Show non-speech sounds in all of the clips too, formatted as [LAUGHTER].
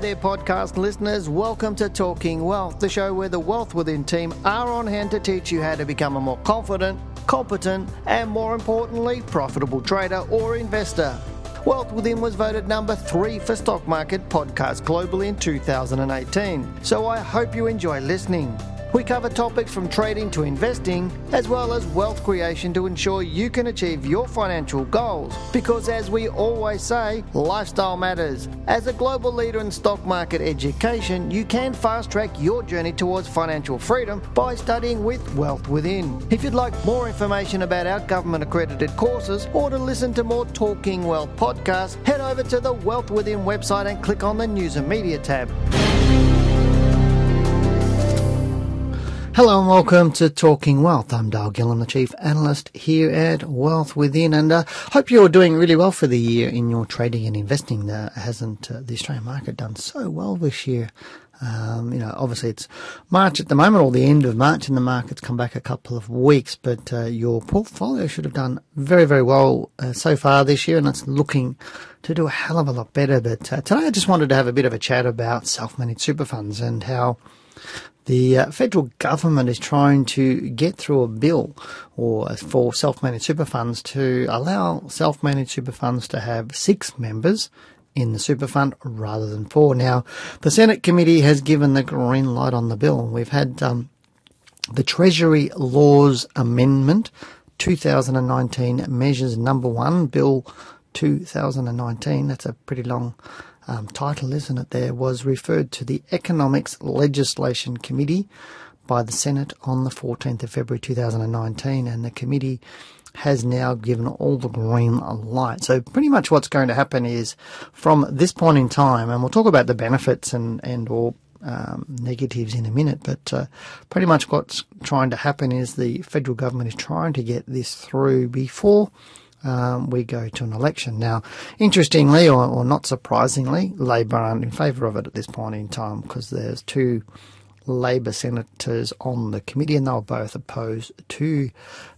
there, podcast listeners. Welcome to Talking Wealth, the show where the Wealth Within team are on hand to teach you how to become a more confident, competent, and more importantly, profitable trader or investor. Wealth Within was voted number three for stock market podcasts globally in 2018. So I hope you enjoy listening. We cover topics from trading to investing, as well as wealth creation to ensure you can achieve your financial goals. Because as we always say, lifestyle matters. As a global leader in stock market education, you can fast track your journey towards financial freedom by studying with Wealth Within. If you'd like more information about our government accredited courses or to listen to more Talking Wealth podcasts, head over to the Wealth Within website and click on the News and Media tab. Hello and welcome to Talking Wealth. I'm Dale Gillham, the Chief Analyst here at Wealth Within, and uh, hope you're doing really well for the year in your trading and investing. Uh, hasn't uh, the Australian market done so well this year? Um, you know, obviously it's March at the moment, or the end of March, and the market's come back a couple of weeks. But uh, your portfolio should have done very, very well uh, so far this year, and it's looking to do a hell of a lot better. But uh, today, I just wanted to have a bit of a chat about self-managed super funds and how the uh, federal government is trying to get through a bill or for self-managed super funds to allow self-managed super funds to have six members in the super fund rather than four. Now, the Senate committee has given the green light on the bill. We've had um, the Treasury Laws Amendment 2019 measures number one, Bill 2019. That's a pretty long um, title, isn't it, there, was referred to the Economics Legislation Committee by the Senate on the 14th of February 2019, and the committee has now given all the green light. So pretty much what's going to happen is from this point in time, and we'll talk about the benefits and, and or um, negatives in a minute, but uh, pretty much what's trying to happen is the federal government is trying to get this through before um, we go to an election. Now, interestingly, or, or not surprisingly, Labor aren't in favour of it at this point in time because there's two Labor senators on the committee, and they were both opposed to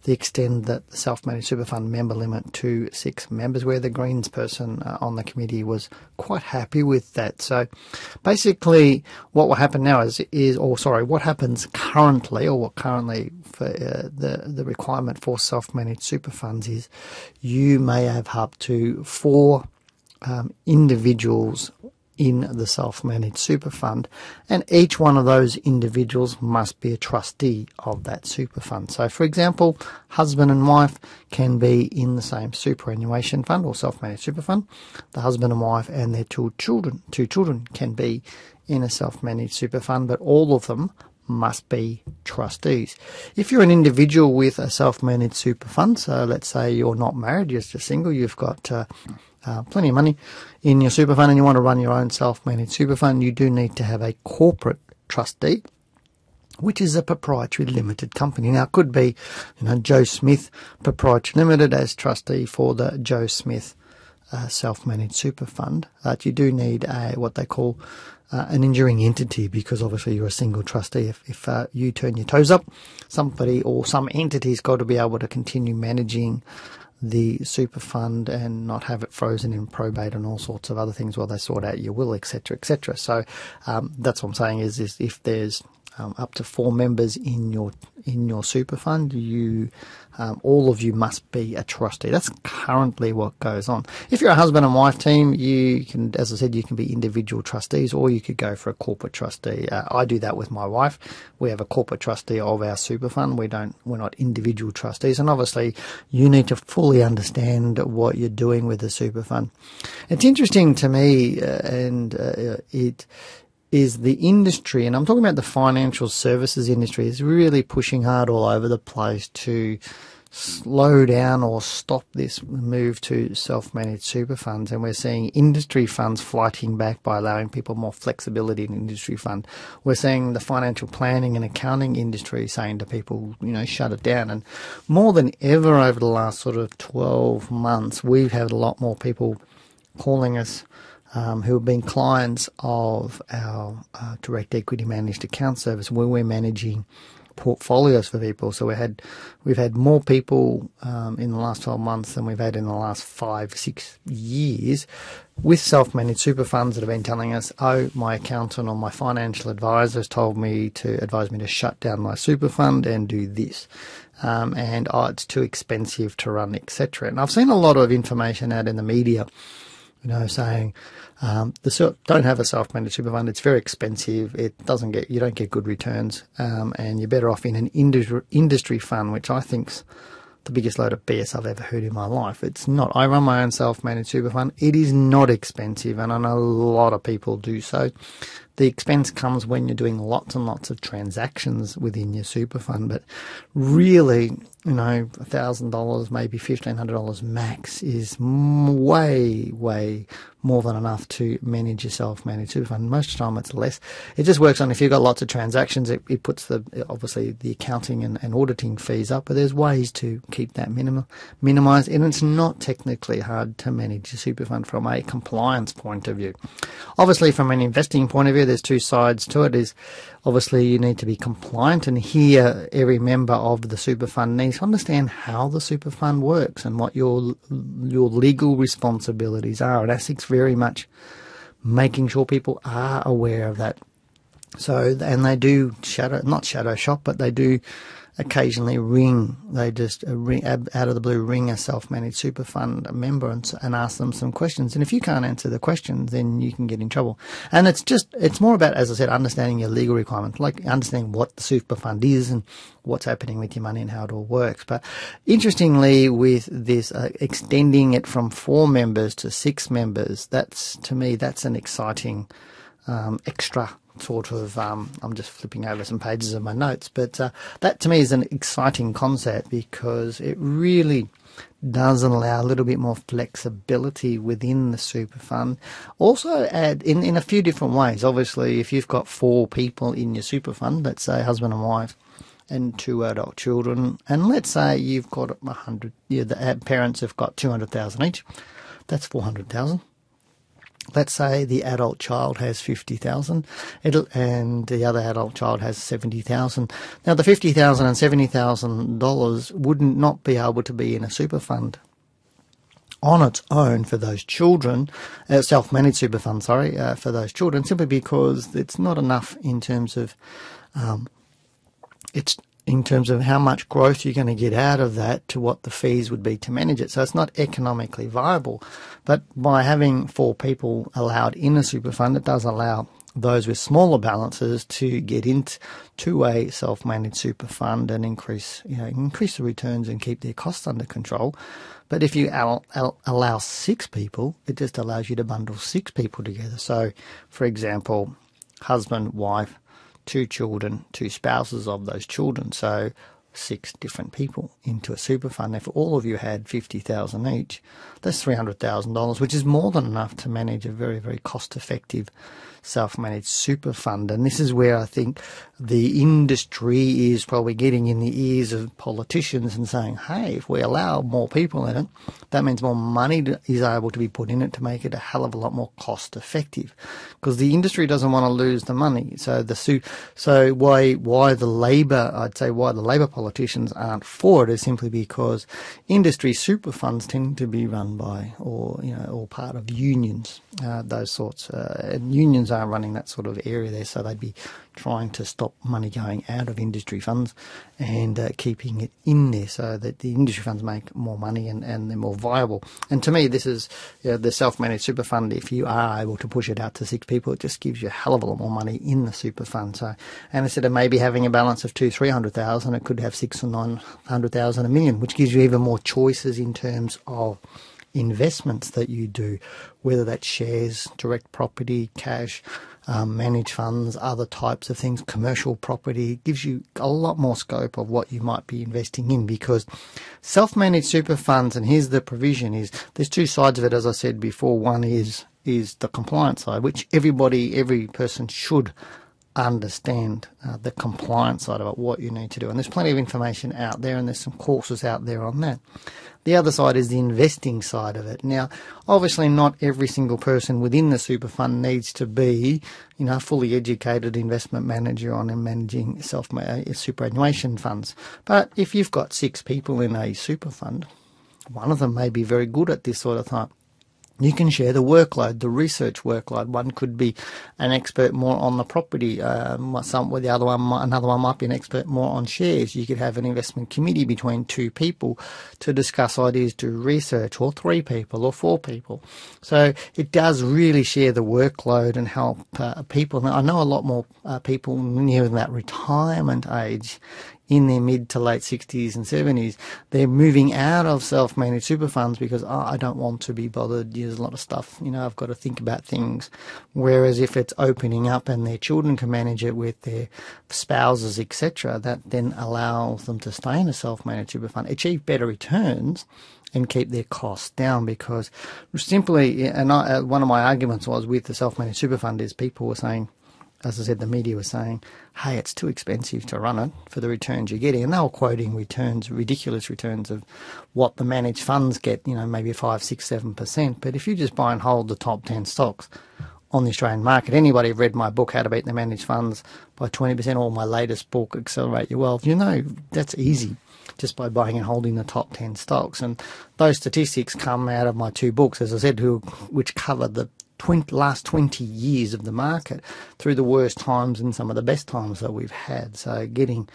the extent that the self-managed super fund member limit to six members, where the Greens person uh, on the committee was quite happy with that. So, basically, what will happen now is, is or sorry, what happens currently, or what currently for uh, the the requirement for self-managed super funds is, you may have up to four um, individuals in the self-managed super fund and each one of those individuals must be a trustee of that super fund. So for example, husband and wife can be in the same superannuation fund or self-managed super fund. The husband and wife and their two children, two children can be in a self-managed super fund, but all of them must be trustees. If you're an individual with a self-managed super fund, so let's say you're not married, you're just single, you've got uh, uh, plenty of money in your super fund and you want to run your own self-managed super fund, you do need to have a corporate trustee, which is a proprietary limited company. Now, it could be, you know, Joe Smith Proprietary Limited as trustee for the Joe Smith uh, self-managed super fund. But you do need a what they call uh, an enduring entity because obviously you're a single trustee. If, if uh, you turn your toes up, somebody or some entity's got to be able to continue managing the super fund and not have it frozen in probate and all sorts of other things while they sort out your will, etc., etc. So um, that's what I'm saying is, is if there's um, up to four members in your in your super fund, you um, all of you must be a trustee. That's currently what goes on. If you're a husband and wife team, you can, as I said, you can be individual trustees, or you could go for a corporate trustee. Uh, I do that with my wife. We have a corporate trustee of our super fund. We don't, we're not individual trustees, and obviously, you need to fully understand what you're doing with the super fund. It's interesting to me, uh, and uh, it is the industry, and I'm talking about the financial services industry, is really pushing hard all over the place to slow down or stop this move to self-managed super funds. And we're seeing industry funds fighting back by allowing people more flexibility in industry fund. We're seeing the financial planning and accounting industry saying to people you know shut it down. And more than ever over the last sort of 12 months we've had a lot more people calling us um, who have been clients of our uh, direct equity managed account service, where we're managing portfolios for people. So we had we've had more people um, in the last 12 months than we've had in the last five six years with self-managed super funds that have been telling us, oh, my accountant or my financial advisor has told me to advise me to shut down my super fund and do this. Um, and oh, it's too expensive to run, etc. And I've seen a lot of information out in the media, you know, saying um, the don't have a self-managed super fund. It's very expensive. It doesn't get you don't get good returns, um, and you're better off in an industry industry fund, which I think's the biggest load of BS I've ever heard in my life. It's not. I run my own self-managed super fund. It is not expensive, and I know a lot of people do so. The expense comes when you're doing lots and lots of transactions within your super fund, but really, you know, $1,000, maybe $1,500 max is way, way more than enough to manage yourself, manage super fund. Most of the time it's less. It just works on if you've got lots of transactions, it, it puts the, obviously the accounting and, and, auditing fees up, but there's ways to keep that minimal, minimized. And it's not technically hard to manage your super fund from a compliance point of view. Obviously from an investing point of view, there's two sides to it. Is obviously you need to be compliant, and here every member of the super fund needs to understand how the super fund works and what your your legal responsibilities are. And ASIC's very much making sure people are aware of that. So, and they do shadow, not shadow shop, but they do occasionally ring. They just uh, ring, out of the blue ring a self-managed super fund member and, and ask them some questions. And if you can't answer the questions, then you can get in trouble. And it's just it's more about, as I said, understanding your legal requirements, like understanding what the super fund is and what's happening with your money and how it all works. But interestingly, with this uh, extending it from four members to six members, that's to me that's an exciting um, extra sort of um, I'm just flipping over some pages of my notes, but uh, that to me is an exciting concept because it really does allow a little bit more flexibility within the super fund. Also, add in, in a few different ways. Obviously, if you've got four people in your super fund, let's say husband and wife, and two adult children, and let's say you've got a hundred, yeah, the parents have got two hundred thousand each. That's four hundred thousand let's say the adult child has 50,000 and the other adult child has 70,000. Now the 50,000 and 70,000 dollars wouldn't not be able to be in a super fund on its own for those children, uh, self-managed super fund, sorry, uh, for those children, simply because it's not enough in terms of um, it's in terms of how much growth you're going to get out of that to what the fees would be to manage it. So it's not economically viable. But by having four people allowed in a super fund, it does allow those with smaller balances to get into a self-managed super fund and increase, you know, increase the returns and keep their costs under control. But if you al- al- allow six people, it just allows you to bundle six people together. So, for example, husband, wife, two children, two spouses of those children. So six different people into a super fund. If all of you had 50,000 each, that's $300,000, which is more than enough to manage a very, very cost effective self-managed super fund. And this is where I think the industry is probably getting in the ears of politicians and saying, hey, if we allow more people in it, that means more money is able to be put in it to make it a hell of a lot more cost effective. Because the industry doesn't want to lose the money. So the so why why the Labor I'd say why the Labor politicians aren't for it is simply because industry super funds tend to be run by or you know or part of unions, uh, those sorts. Uh, and unions are running that sort of area there, so they'd be trying to stop money going out of industry funds and uh, keeping it in there so that the industry funds make more money and, and they're more viable. And to me, this is you know, the self-managed super fund. If you are able to push it out to six people, it just gives you a hell of a lot more money in the super fund. So, and instead of maybe having a balance of two, three hundred thousand, it could have six or nine hundred thousand, a million, which gives you even more choices in terms of investments that you do, whether that's shares, direct property, cash, um, managed funds, other types of things, commercial property, gives you a lot more scope of what you might be investing in because self-managed super funds, and here's the provision is there's two sides of it, as I said before. One is is the compliance side, which everybody, every person should understand uh, the compliance side of it, what you need to do. And there's plenty of information out there, and there's some courses out there on that. The other side is the investing side of it. Now, obviously, not every single person within the super fund needs to be, you know, fully educated investment manager on managing self uh, superannuation funds. But if you've got six people in a super fund, one of them may be very good at this sort of thing you can share the workload, the research workload. One could be an expert more on the property. Um, some, the other one, another one might be an expert more on shares. You could have an investment committee between two people to discuss ideas, do research, or three people, or four people. So it does really share the workload and help uh, people. Now, I know a lot more uh, people near that retirement age in their mid to late 60s and 70s, they're moving out of self managed super funds because, oh, I don't want to be bothered. There's a lot of stuff, you know, I've got to think about things. Whereas if it's opening up and their children can manage it with their spouses, etc., that then allows them to stay in a self managed super fund, achieve better returns and keep their costs down because simply, and I, uh, one of my arguments was with the self-managed super fund is people were saying, as I said, the media was saying, hey, it's too expensive to run it for the returns you're getting. And they were quoting returns, ridiculous returns of what the managed funds get, you know, maybe 5, 6, 7%. But if you just buy and hold the top 10 stocks on the Australian market, anybody who read my book, How to Beat the Managed Funds by 20%, or my latest book, Accelerate Your Wealth, you know that's easy just by buying and holding the top 10 stocks. And those statistics come out of my two books, as I said, who, which cover the 20, last 20 years of the market through the worst times and some of the best times that we've had. So getting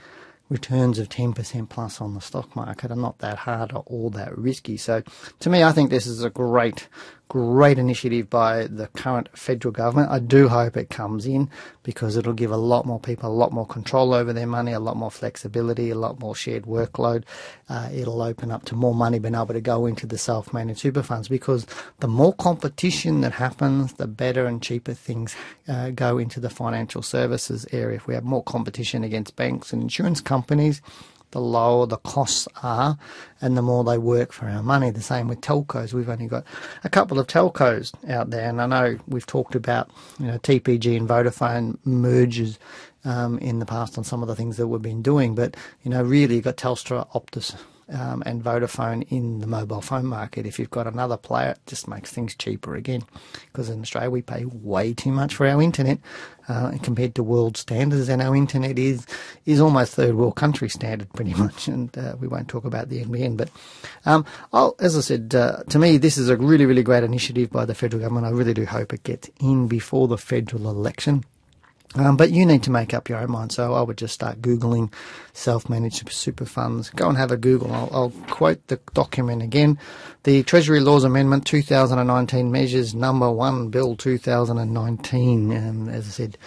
returns of 10% plus on the stock market are not that hard or all that risky. So to me, I think this is a great great initiative by the current federal government. I do hope it comes in because it'll give a lot more people a lot more control over their money, a lot more flexibility, a lot more shared workload. Uh, it'll open up to more money being able to go into the self-managed super funds because the more competition that happens, the better and cheaper things uh, go into the financial services area. If we have more competition against banks and insurance companies, the lower the costs are and the more they work for our money. The same with telcos. We've only got a couple of telcos out there, and I know we've talked about you know TPG and Vodafone mergers um, in the past on some of the things that we've been doing, but you know really you've got Telstra, Optus, um, and Vodafone in the mobile phone market. If you've got another player, it just makes things cheaper again. Because in Australia, we pay way too much for our internet uh, compared to world standards, and our internet is is almost third world country standard pretty [LAUGHS] much. And uh, we won't talk about the NBN, but um, as I said, uh, to me, this is a really really great initiative by the federal government. I really do hope it gets in before the federal election. Um, but you need to make up your own mind. So I would just start Googling self managed super funds. Go and have a Google. I'll, I'll, quote the document again. The Treasury Laws Amendment 2019 measures number one, Bill 2019. And as I said,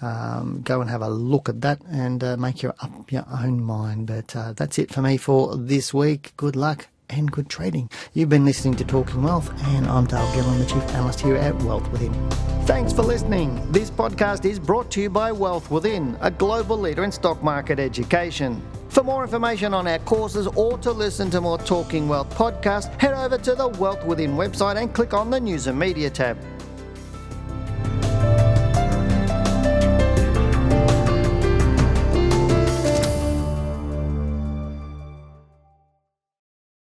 um, go and have a look at that and uh, make your up your own mind. But uh, that's it for me for this week. Good luck and good trading. You've been listening to Talking Wealth, and I'm Dale Gillham, the Chief Analyst here at Wealth Within. Thanks for listening. This podcast is brought to you by Wealth Within, a global leader in stock market education. For more information on our courses or to listen to more Talking Wealth podcasts, head over to the Wealth Within website and click on the News and Media tab.